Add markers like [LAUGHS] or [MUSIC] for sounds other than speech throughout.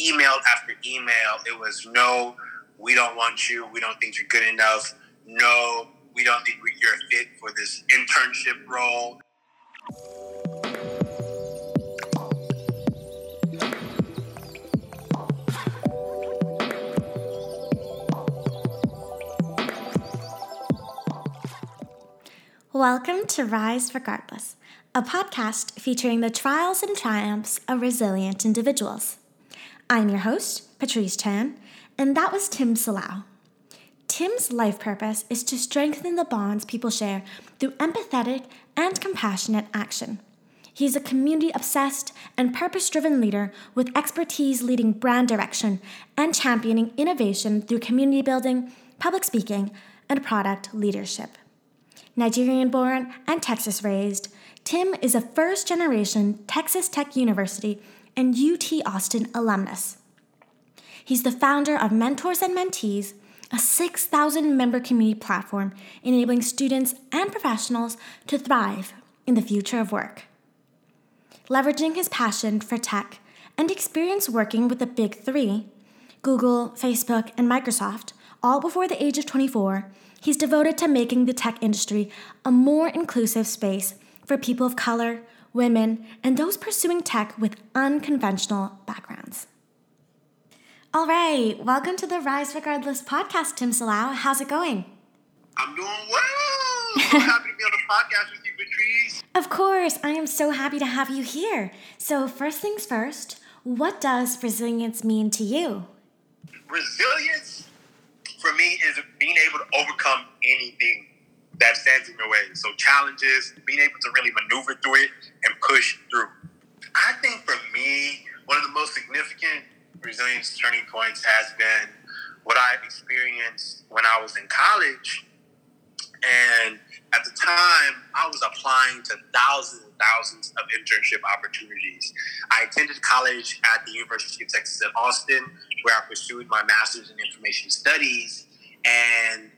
email after email, it was no, we don't want you. We don't think you're good enough. No, we don't think you're fit for this internship role. Welcome to Rise Regardless, a podcast featuring the trials and triumphs of resilient individuals. I'm your host, Patrice Chan, and that was Tim Salau. Tim's life purpose is to strengthen the bonds people share through empathetic and compassionate action. He's a community obsessed and purpose driven leader with expertise leading brand direction and championing innovation through community building, public speaking, and product leadership. Nigerian born and Texas raised, Tim is a first generation Texas Tech University and UT Austin alumnus. He's the founder of Mentors and Mentees, a 6,000 member community platform enabling students and professionals to thrive in the future of work. Leveraging his passion for tech and experience working with the big three Google, Facebook, and Microsoft all before the age of 24, he's devoted to making the tech industry a more inclusive space for people of color, women, and those pursuing tech with unconventional backgrounds. All right, welcome to the Rise Regardless podcast, Tim Salau. How's it going? I'm doing well. So [LAUGHS] happy to be on the podcast with you, Patrice. Of course, I am so happy to have you here. So, first things first, what does resilience mean to you? Resilience for me is being able to overcome anything that stands in your way. So challenges, being able to really maneuver through it and push through. I think for me, one of the most significant resilience turning points has been what I experienced when I was in college. And at the time, I was applying to thousands and thousands of internship opportunities. I attended college at the University of Texas at Austin, where I pursued my master's in information studies. And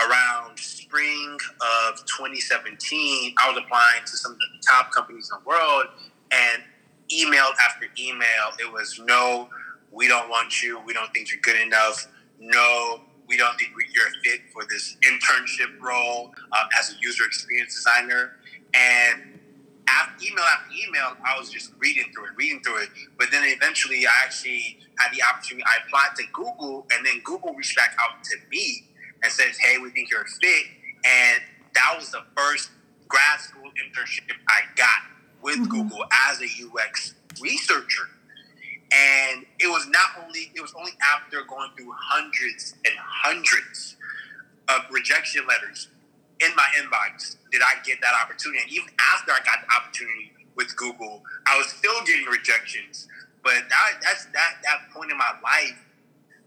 around spring of 2017, I was applying to some of the top companies in the world, and email after email, it was no, we don't want you. We don't think you're good enough. No, we don't think you're a fit for this internship role uh, as a user experience designer. And after email after email, I was just reading through it, reading through it. But then eventually, I actually had the opportunity. I applied to Google, and then Google reached back out to me and says, "Hey, we think you're a fit." And that was the first grad school internship I got with mm-hmm. Google as a UX researcher. And it was not only it was only after going through hundreds and hundreds of rejection letters in my inbox did I get that opportunity. And even after I got the opportunity with Google, I was still getting rejections. But that, that's that that point in my life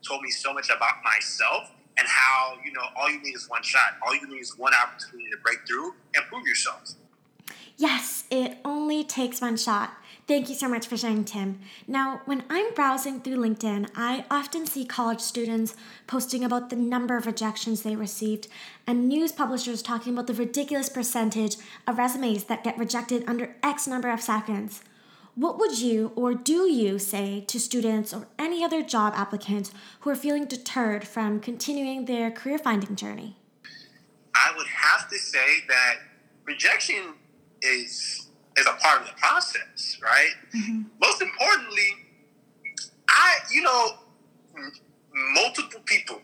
told me so much about myself and how you know all you need is one shot all you need is one opportunity to break through and prove yourself yes it only takes one shot Thank you so much for sharing, Tim. Now, when I'm browsing through LinkedIn, I often see college students posting about the number of rejections they received, and news publishers talking about the ridiculous percentage of resumes that get rejected under X number of seconds. What would you or do you say to students or any other job applicants who are feeling deterred from continuing their career finding journey? I would have to say that rejection is is a part of the process, right? Mm-hmm. Most importantly, I you know multiple people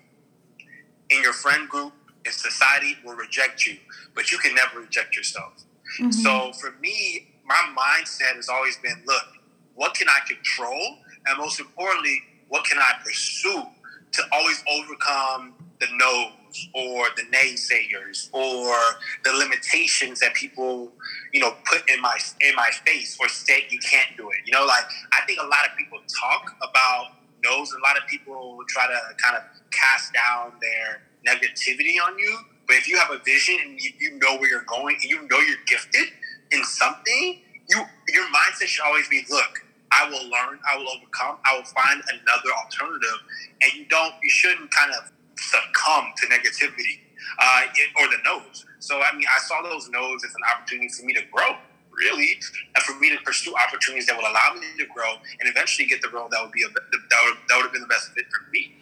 in your friend group in society will reject you, but you can never reject yourself. Mm-hmm. So for me, my mindset has always been look, what can I control? And most importantly, what can I pursue to always overcome the no's or the naysayers or the limitations that people, you know, put in my in my face or say you can't do it. You know, like I think a lot of people talk about no's. A lot of people try to kind of cast down their negativity on you. But if you have a vision and you, you know where you're going and you know you're gifted, in something, you your mindset should always be, look, I will learn, I will overcome, I will find another alternative, and you don't, you shouldn't kind of succumb to negativity uh, or the no's. So I mean, I saw those no's as an opportunity for me to grow, really, and for me to pursue opportunities that will allow me to grow and eventually get the role that would be a, that would, that would have been the best fit for me.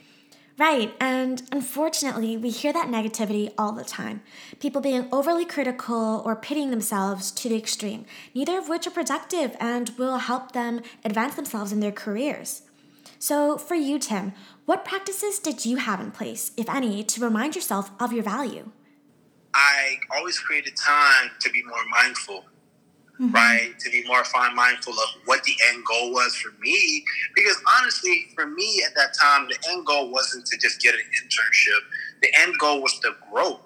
Right, and unfortunately, we hear that negativity all the time. People being overly critical or pitying themselves to the extreme, neither of which are productive and will help them advance themselves in their careers. So, for you, Tim, what practices did you have in place, if any, to remind yourself of your value? I always created time to be more mindful mm-hmm. right? To be more fine mindful of what the end goal was for me. Because honestly, for me at that time, the end goal wasn't to just get an internship. The end goal was to grow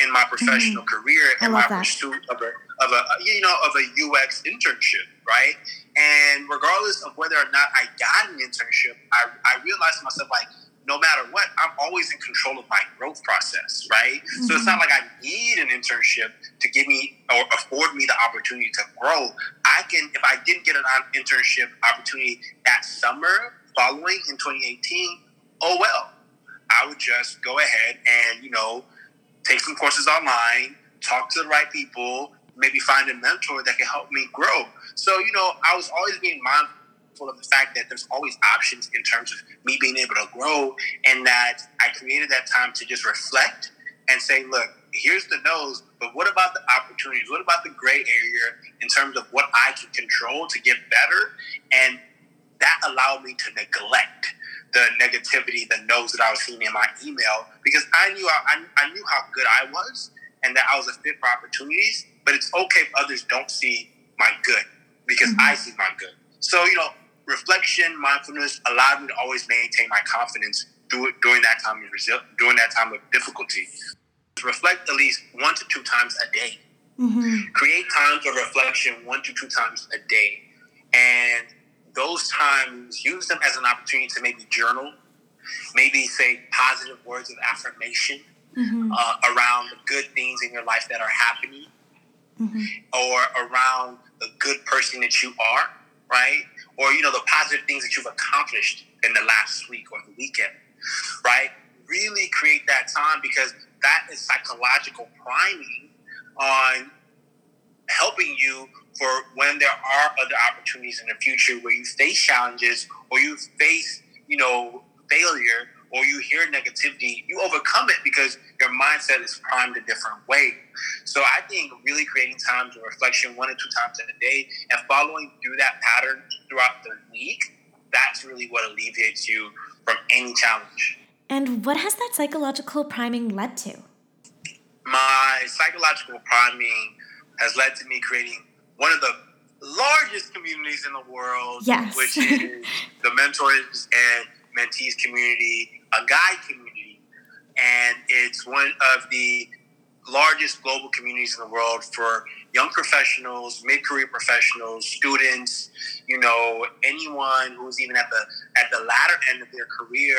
in my professional mm-hmm. career and my that. pursuit of a of a you know of a UX internship, right? And regardless of whether or not I got an internship, I, I realized to myself like no matter what, I'm always in control of my growth process, right? Mm-hmm. So it's not like I need an internship to give me or afford me the opportunity to grow. I can, if I didn't get an internship opportunity that summer following in 2018, oh well. I would just go ahead and, you know, take some courses online, talk to the right people, maybe find a mentor that can help me grow. So, you know, I was always being mindful mindful of the fact that there's always options in terms of me being able to grow and that I created that time to just reflect and say, look, here's the no's, but what about the opportunities? What about the gray area in terms of what I can control to get better? And that allowed me to neglect the negativity, the no's that I was seeing in my email because I knew I, I knew how good I was and that I was a fit for opportunities. But it's okay if others don't see my good because mm-hmm. I see my good. So you know, reflection, mindfulness allowed me to always maintain my confidence through, during that time of during that time of difficulty. Reflect at least one to two times a day. Mm-hmm. Create times of reflection one to two times a day, and those times use them as an opportunity to maybe journal, maybe say positive words of affirmation mm-hmm. uh, around the good things in your life that are happening, mm-hmm. or around the good person that you are right? Or, you know, the positive things that you've accomplished in the last week or the weekend, right? Really create that time because that is psychological priming on helping you for when there are other opportunities in the future where you face challenges or you face, you know, failure or you hear negativity, you overcome it because your mindset is primed a different way. So I think really creating times of reflection one or two times in a day and following through that pattern throughout the week, that's really what alleviates you from any challenge. And what has that psychological priming led to? My psychological priming has led to me creating one of the largest communities in the world, yes. which [LAUGHS] is the mentors and mentees community a guide community, and it's one of the largest global communities in the world for young professionals, mid-career professionals, students, you know, anyone who's even at the at the latter end of their career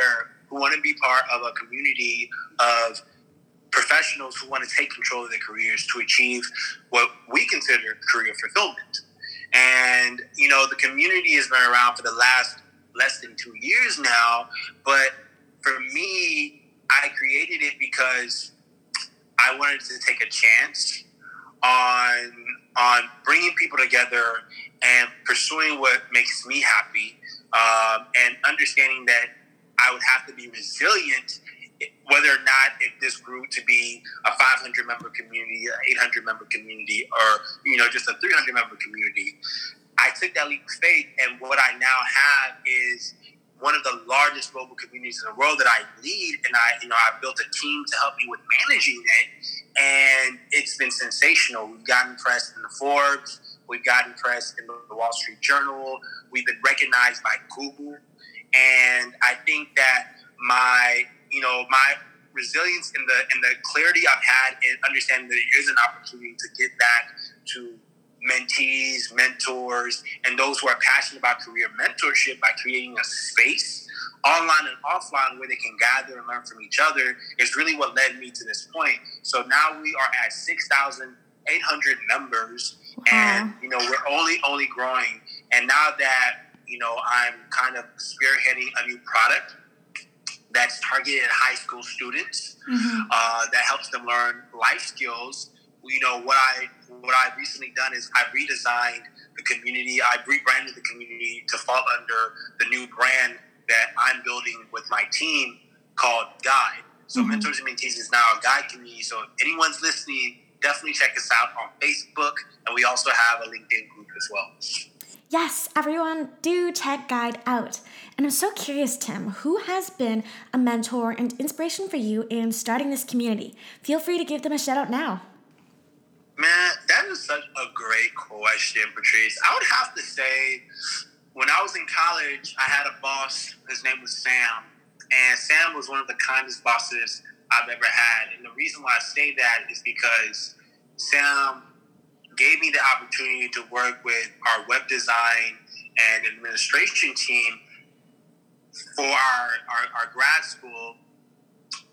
who want to be part of a community of professionals who want to take control of their careers to achieve what we consider career fulfillment. And you know, the community has been around for the last less than two years now, but for me, I created it because I wanted to take a chance on on bringing people together and pursuing what makes me happy, um, and understanding that I would have to be resilient, whether or not if this grew to be a 500 member community, an 800 member community, or you know just a 300 member community. I took that leap of faith, and what I now have is one of the largest global communities in the world that I lead, and I, you know, I built a team to help me with managing it, and it's been sensational. We've gotten press in the Forbes, we've gotten press in the Wall Street Journal, we've been recognized by Google, and I think that my, you know, my resilience and the and the clarity I've had in understanding that there is an opportunity to get back to mentees, mentors, and those who are passionate about career mentorship by creating a space online and offline where they can gather and learn from each other is really what led me to this point. So now we are at 6,800 members and, you know, we're only, only growing. And now that, you know, I'm kind of spearheading a new product that's targeted at high school students mm-hmm. uh, that helps them learn life skills you know what I what I've recently done is I've redesigned the community. I've rebranded the community to fall under the new brand that I'm building with my team called Guide. So mm-hmm. Mentors and Mentees is now a guide community. So if anyone's listening, definitely check us out on Facebook, and we also have a LinkedIn group as well. Yes, everyone, do check Guide out. And I'm so curious, Tim, who has been a mentor and inspiration for you in starting this community? Feel free to give them a shout out now. Man, that is such a great question, Patrice. I would have to say, when I was in college, I had a boss. His name was Sam. And Sam was one of the kindest bosses I've ever had. And the reason why I say that is because Sam gave me the opportunity to work with our web design and administration team for our, our, our grad school.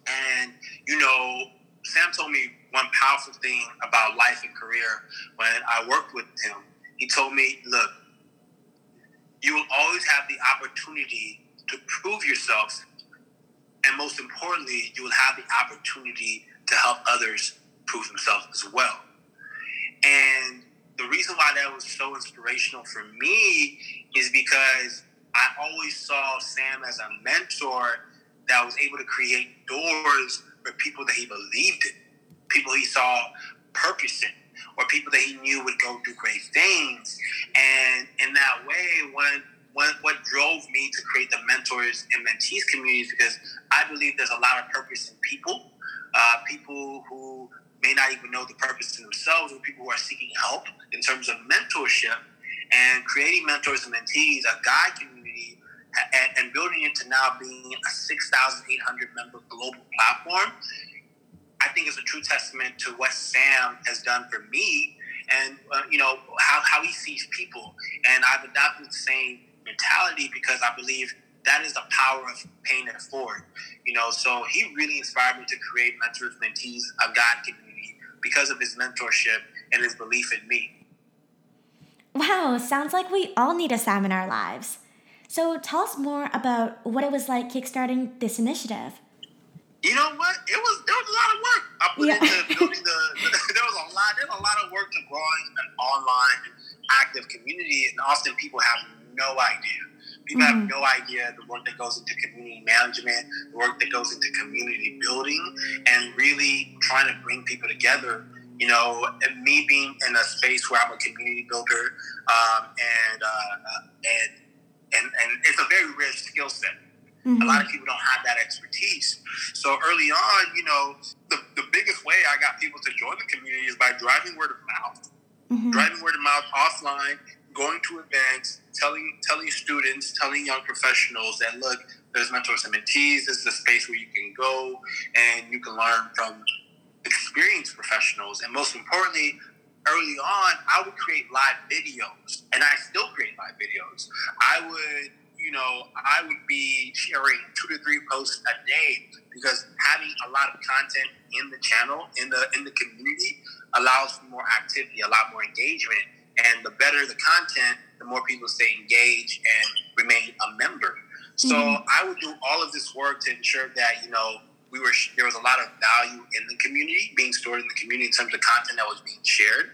And, you know, Sam told me one powerful thing about life and career when I worked with him. He told me, look, you will always have the opportunity to prove yourself. And most importantly, you will have the opportunity to help others prove themselves as well. And the reason why that was so inspirational for me is because I always saw Sam as a mentor that was able to create doors for people that he believed in, people he saw purpose in, or people that he knew would go do great things. And in that way, when what, what drove me to create the mentors and mentees communities because I believe there's a lot of purpose in people, uh, people who may not even know the purpose in themselves, or people who are seeking help in terms of mentorship and creating mentors and mentees, a guide community, and, and building it to now being a 6,800 member global platform I think is a true testament to what Sam has done for me and, uh, you know, how, how he sees people. And I've adopted the same mentality because I believe that is the power of paying it forward. You know, so he really inspired me to create Mentors Mentees, a Guide community, because of his mentorship and his belief in me. Wow, sounds like we all need a Sam in our lives. So tell us more about what it was like kickstarting this initiative. You know what? It was there was a lot of work. I put yeah. into building the. [LAUGHS] there was a lot. There's a lot of work to growing an online active community, and often people have no idea. People mm-hmm. have no idea the work that goes into community management, the work that goes into community building, and really trying to bring people together. You know, me being in a space where I'm a community builder, um, and, uh, and and and it's a very rare skill set Mm-hmm. A lot of people don't have that expertise. So early on, you know, the, the biggest way I got people to join the community is by driving word of mouth. Mm-hmm. Driving word of mouth offline, going to events, telling telling students, telling young professionals that look, there's mentors and mentees. This is a space where you can go and you can learn from experienced professionals. And most importantly, early on, I would create live videos, and I still create live videos. I would you know, I would be sharing two to three posts a day because having a lot of content in the channel, in the in the community, allows for more activity, a lot more engagement. And the better the content, the more people stay engaged and remain a member. So mm-hmm. I would do all of this work to ensure that you know we were there was a lot of value in the community being stored in the community in terms of content that was being shared,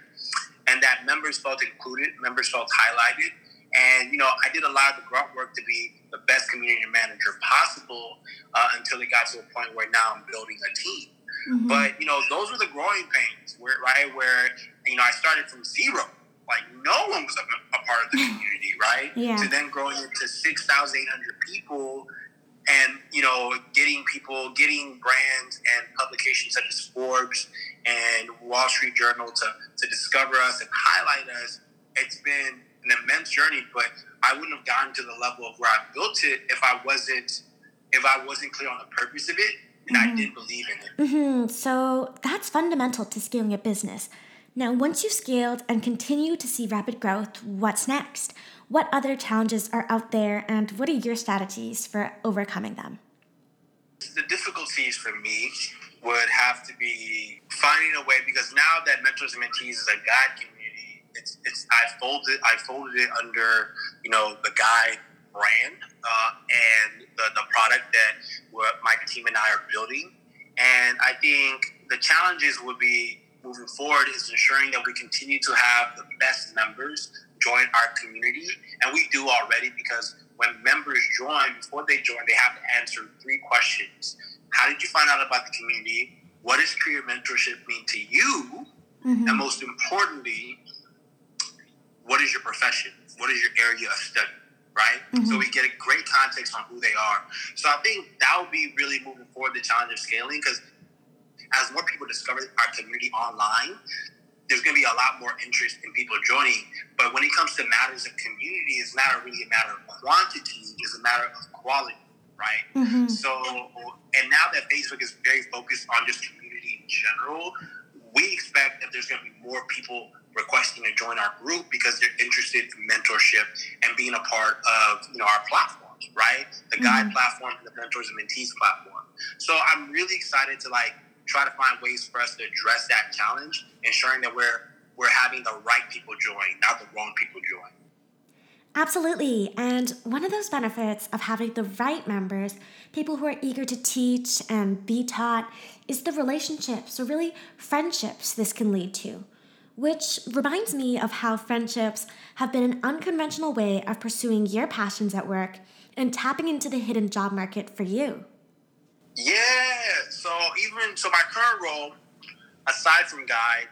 and that members felt included, members felt highlighted, and, you know, I did a lot of the grunt work to be the best community manager possible uh, until it got to a point where now I'm building a team. Mm-hmm. But, you know, those were the growing pains, where, right? Where, you know, I started from zero. Like, no one was a, a part of the [LAUGHS] community, right? Yeah. To then growing into 6,800 people and, you know, getting people, getting brands and publications such as Forbes and Wall Street Journal to, to discover us and highlight us. It's been an immense journey, but I wouldn't have gotten to the level of where I built it if I wasn't if I wasn't clear on the purpose of it and mm-hmm. I didn't believe in it. Mm-hmm. So that's fundamental to scaling a business. Now, once you've scaled and continue to see rapid growth, what's next? What other challenges are out there, and what are your strategies for overcoming them? The difficulties for me would have to be finding a way because now that Mentors and Mentees is a Guide community it's I folded I folded it under you know the Guide brand uh, and the, the product that my team and I are building. And I think the challenges would be moving forward is ensuring that we continue to have the best members join our community. And we do already because when members join, before they join, they have to answer three questions. How did you find out about the community? What does career mentorship mean to you? Mm-hmm. And most importantly, what is your profession? What is your area of study? Right? Mm-hmm. So we get a great context on who they are. So I think that would be really moving forward the challenge of scaling because as more people discover our community online, there's going to be a lot more interest in people joining. But when it comes to matters of community, it's not really a matter of quantity; it's a matter of quality, right? Mm-hmm. So, and now that Facebook is very focused on just community in general, we expect that there's going to be more people requesting to join our group because they're interested in mentorship and being a part of you know our platforms, right? The guide mm-hmm. platform and the mentors and mentees platform. So I'm really excited to like try to find ways for us to address that challenge, ensuring that we're we're having the right people join, not the wrong people join. Absolutely. And one of those benefits of having the right members, people who are eager to teach and be taught, is the relationships or really friendships this can lead to. Which reminds me of how friendships have been an unconventional way of pursuing your passions at work and tapping into the hidden job market for you. Yeah. So even so, my current role, aside from guide,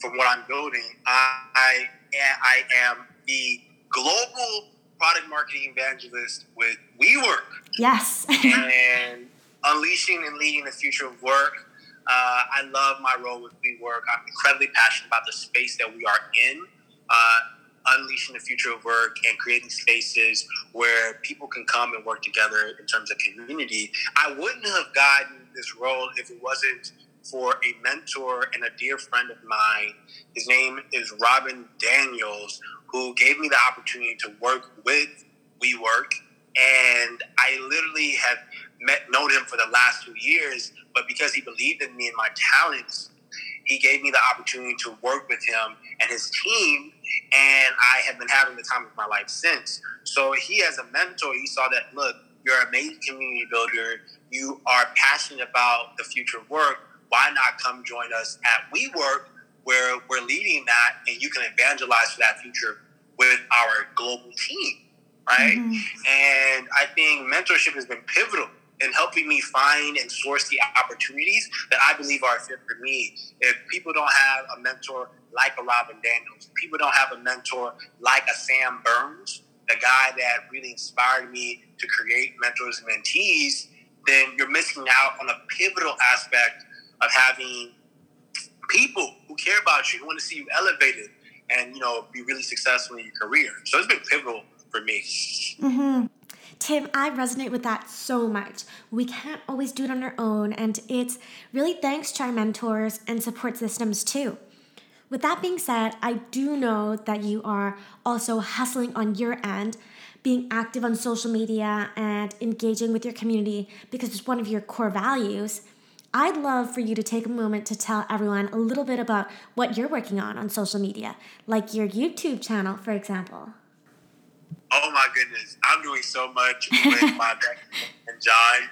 from what I'm building, I I am the global product marketing evangelist with WeWork. Yes. [LAUGHS] and unleashing and leading the future of work. Uh, I love my role with WeWork. I'm incredibly passionate about the space that we are in. Uh, unleashing the future of work and creating spaces where people can come and work together in terms of community. I wouldn't have gotten this role if it wasn't for a mentor and a dear friend of mine. His name is Robin Daniels, who gave me the opportunity to work with WeWork. And I literally have met known him for the last two years, but because he believed in me and my talents, he gave me the opportunity to work with him and his team and I have been having the time of my life since. So he, as a mentor, he saw that look, you're an amazing community builder. You are passionate about the future of work. Why not come join us at WeWork, where we're leading that, and you can evangelize for that future with our global team, right? Mm-hmm. And I think mentorship has been pivotal in helping me find and source the opportunities that I believe are fit for me. If people don't have a mentor like a Robin Daniels, people don't have a mentor like a Sam Burns, the guy that really inspired me to create mentors and mentees, then you're missing out on a pivotal aspect of having people who care about you, who want to see you elevated and, you know, be really successful in your career. So it's been pivotal for me. Mm-hmm. Tim, I resonate with that so much. We can't always do it on our own, and it's really thanks to our mentors and support systems too. With that being said, I do know that you are also hustling on your end, being active on social media and engaging with your community because it's one of your core values. I'd love for you to take a moment to tell everyone a little bit about what you're working on on social media, like your YouTube channel, for example. Oh my goodness, I'm doing so much with my [LAUGHS] and John,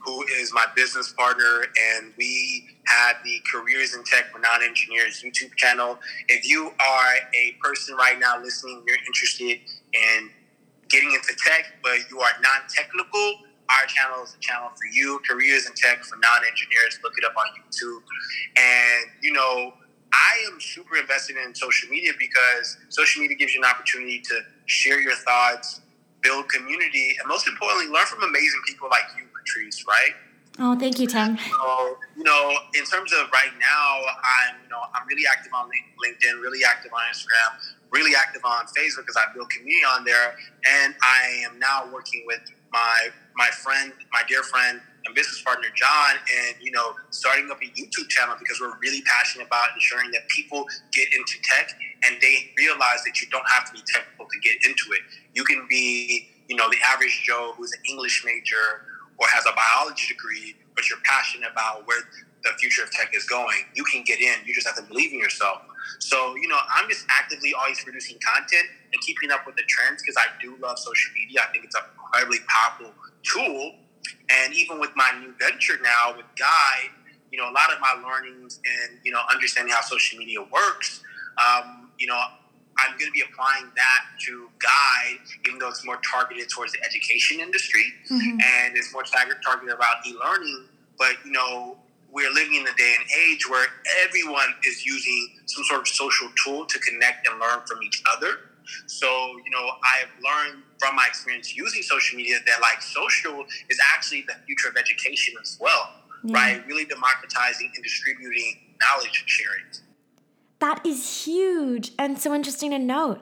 who is my business partner, and we have the Careers in Tech for Non-Engineers YouTube channel. If you are a person right now listening, you're interested in getting into tech, but you are non-technical, our channel is a channel for you. Careers in Tech for Non-Engineers. Look it up on YouTube, and you know I am super invested in social media because social media gives you an opportunity to share your thoughts, build community, and most importantly, learn from amazing people like you, Patrice, right? Oh, thank you, Tim. So, you know, in terms of right now, I'm, you know, I'm really active on LinkedIn, really active on Instagram, really active on Facebook because I build community on there, and I am now working with my my friend, my dear friend and business partner John, and you know, starting up a YouTube channel because we're really passionate about ensuring that people get into tech and they realize that you don't have to be technical to get into it. You can be, you know, the average Joe who's an English major or has a biology degree, but you're passionate about where the future of tech is going. You can get in. You just have to believe in yourself. So, you know, I'm just actively always producing content and keeping up with the trends because I do love social media. I think it's an incredibly powerful tool and even with my new venture now with Guide, you know, a lot of my learnings and you know, understanding how social media works, um, you know, I'm going to be applying that to guide, even though it's more targeted towards the education industry mm-hmm. and it's more targeted about e-learning. But you know, we're living in a day and age where everyone is using some sort of social tool to connect and learn from each other. So, you know, I've learned from my experience using social media that like social is actually the future of education as well, yeah. right? Really democratizing and distributing knowledge and sharing. That is huge and so interesting to note.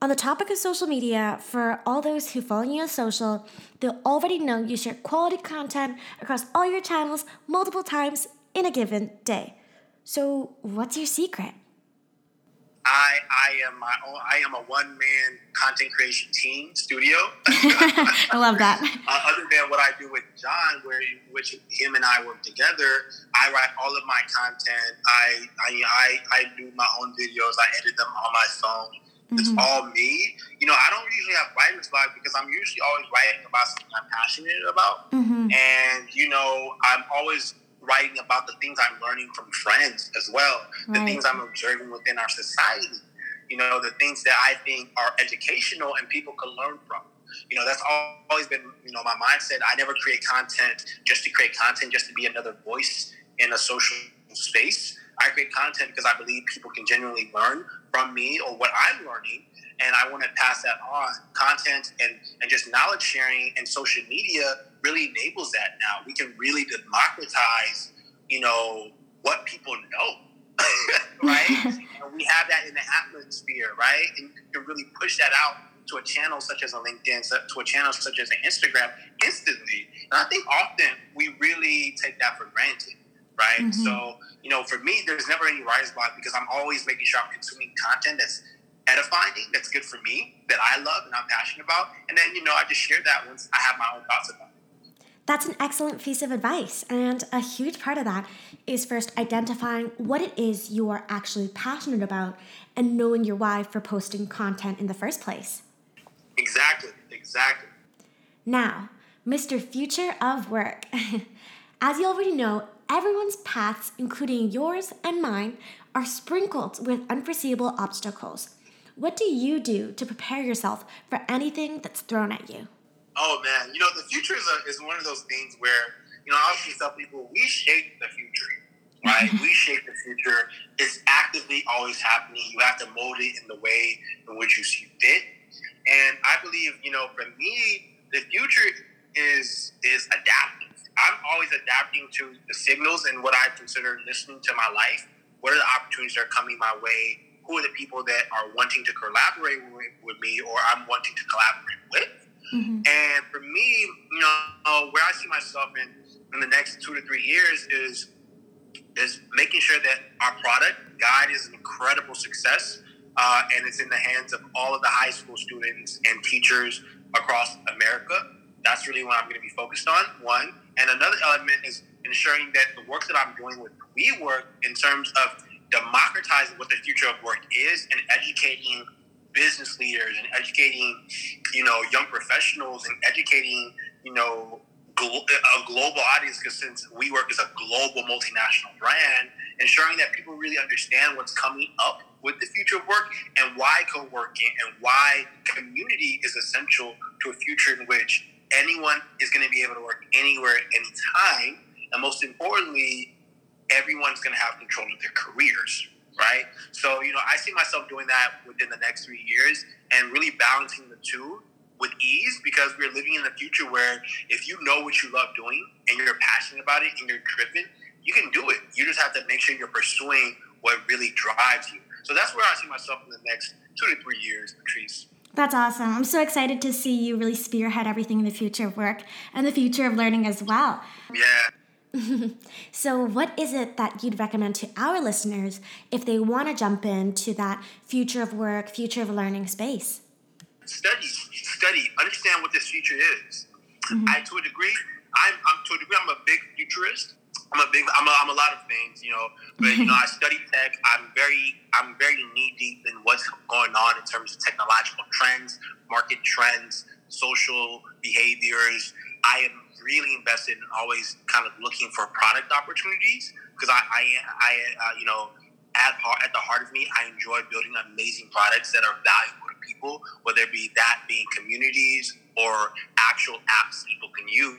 On the topic of social media, for all those who follow you on social, they'll already know you share quality content across all your channels multiple times in a given day. So, what's your secret? I I am my own, I am a one man content creation team studio. [LAUGHS] [LAUGHS] I love that. Uh, other than what I do with John, where which him and I work together, I write all of my content. I I I, I do my own videos. I edit them on my phone. It's mm-hmm. all me. You know, I don't usually have writer's block because I'm usually always writing about something I'm passionate about. Mm-hmm. And, you know, I'm always writing about the things I'm learning from friends as well, the things I'm observing within our society, you know, the things that I think are educational and people can learn from. You know, that's always been, you know, my mindset. I never create content just to create content, just to be another voice in a social space. I create content because I believe people can genuinely learn from me or what I'm learning and I want to pass that on. Content and, and just knowledge sharing and social media really enables that now. We can really democratize, you know, what people know, [LAUGHS] right? [LAUGHS] and we have that in the atmosphere, right? And you can really push that out to a channel such as a LinkedIn, to a channel such as an Instagram instantly. And I think often we really take that for granted, right? Mm-hmm. So, you know, for me, there's never any rise block because I'm always making sure I'm consuming content that's edifying, that's good for me, that I love and I'm passionate about. And then, you know, I just share that once I have my own thoughts about it. That's an excellent piece of advice. And a huge part of that is first identifying what it is you are actually passionate about and knowing your why for posting content in the first place. Exactly, exactly. Now, Mr. Future of Work. [LAUGHS] As you already know, everyone's paths, including yours and mine, are sprinkled with unforeseeable obstacles. What do you do to prepare yourself for anything that's thrown at you? Oh man, you know the future is, a, is one of those things where you know I often tell people we shape the future, right? Mm-hmm. we shape the future. It's actively always happening. You have to mold it in the way in which you see fit. And I believe you know for me the future is is adapting. I'm always adapting to the signals and what I consider listening to my life. What are the opportunities that are coming my way? who are the people that are wanting to collaborate with, with me or I'm wanting to collaborate with. Mm-hmm. And for me, you know, where I see myself in in the next two to three years is is making sure that our product guide is an incredible success uh, and it's in the hands of all of the high school students and teachers across America. That's really what I'm going to be focused on. One, and another element is ensuring that the work that I'm doing with WeWork in terms of democratizing what the future of work is and educating business leaders and educating, you know, young professionals and educating, you know, a global audience because since WeWork is a global multinational brand, ensuring that people really understand what's coming up with the future of work and why co-working and why community is essential to a future in which anyone is going to be able to work anywhere at any time. And most importantly, everyone's going to have control of their careers, right? So, you know, I see myself doing that within the next three years and really balancing the two with ease because we're living in the future where if you know what you love doing and you're passionate about it and you're driven, you can do it. You just have to make sure you're pursuing what really drives you. So that's where I see myself in the next two to three years, Patrice. That's awesome. I'm so excited to see you really spearhead everything in the future of work and the future of learning as well. Yeah. [LAUGHS] so, what is it that you'd recommend to our listeners if they want to jump into that future of work, future of learning space? Study, study, understand what this future is. Mm-hmm. I, to a degree, I'm, I'm, to a degree, I'm a big futurist. I'm a big, I'm a, I'm a lot of things, you know. But you know, I study tech. I'm very, I'm very knee deep in what's going on in terms of technological trends, market trends, social behaviors. I am really invested in always kind of looking for product opportunities because I, I, I uh, you know, at heart, at the heart of me, I enjoy building amazing products that are valuable to people, whether it be that being communities or actual apps people can use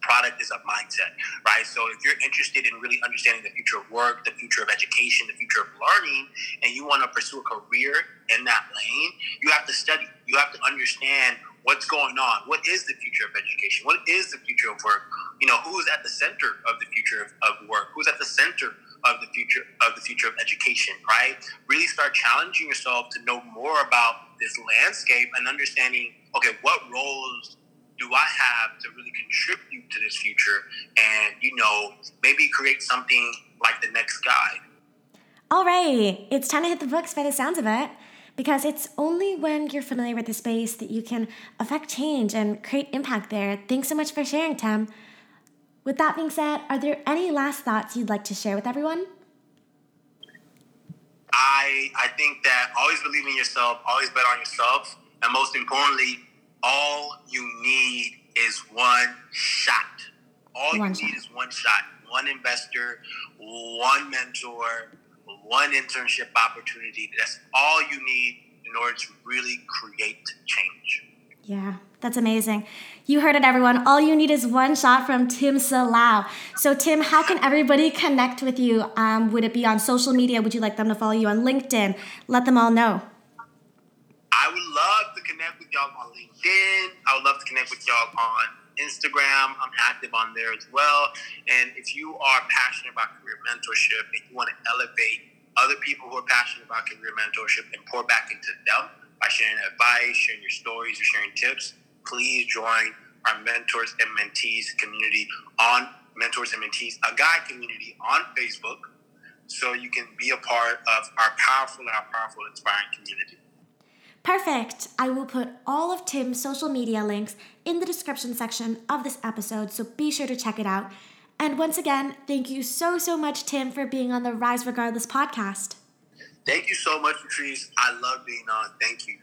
product is a mindset, right? So if you're interested in really understanding the future of work, the future of education, the future of learning, and you want to pursue a career in that lane, you have to study. You have to understand what's going on. What is the future of education? What is the future of work? You know, who's at the center of the future of, of work? Who's at the center of the future of the future of education, right? Really start challenging yourself to know more about this landscape and understanding, okay, what roles do I have to really contribute to this future and, you know, maybe create something like the next Guide? All right, it's time to hit the books by the sounds of it. Because it's only when you're familiar with the space that you can affect change and create impact there. Thanks so much for sharing, Tim. With that being said, are there any last thoughts you'd like to share with everyone? I I think that always believe in yourself, always bet on yourself, and most importantly, all you need is one shot. All one you shot. need is one shot. One investor, one mentor, one internship opportunity. That's all you need in order to really create change. Yeah, that's amazing. You heard it, everyone. All you need is one shot from Tim Salau. So, Tim, how can everybody connect with you? Um, would it be on social media? Would you like them to follow you on LinkedIn? Let them all know. I would love to connect with y'all on LinkedIn. I would love to connect with y'all on Instagram. I'm active on there as well. And if you are passionate about career mentorship and you want to elevate other people who are passionate about career mentorship and pour back into them by sharing advice, sharing your stories, or sharing tips, please join our mentors and mentees community on mentors and mentees, a guide community on Facebook, so you can be a part of our powerful and our powerful inspiring community. Perfect. I will put all of Tim's social media links in the description section of this episode, so be sure to check it out. And once again, thank you so, so much, Tim, for being on the Rise Regardless podcast. Thank you so much, Patrice. I love being on. Thank you.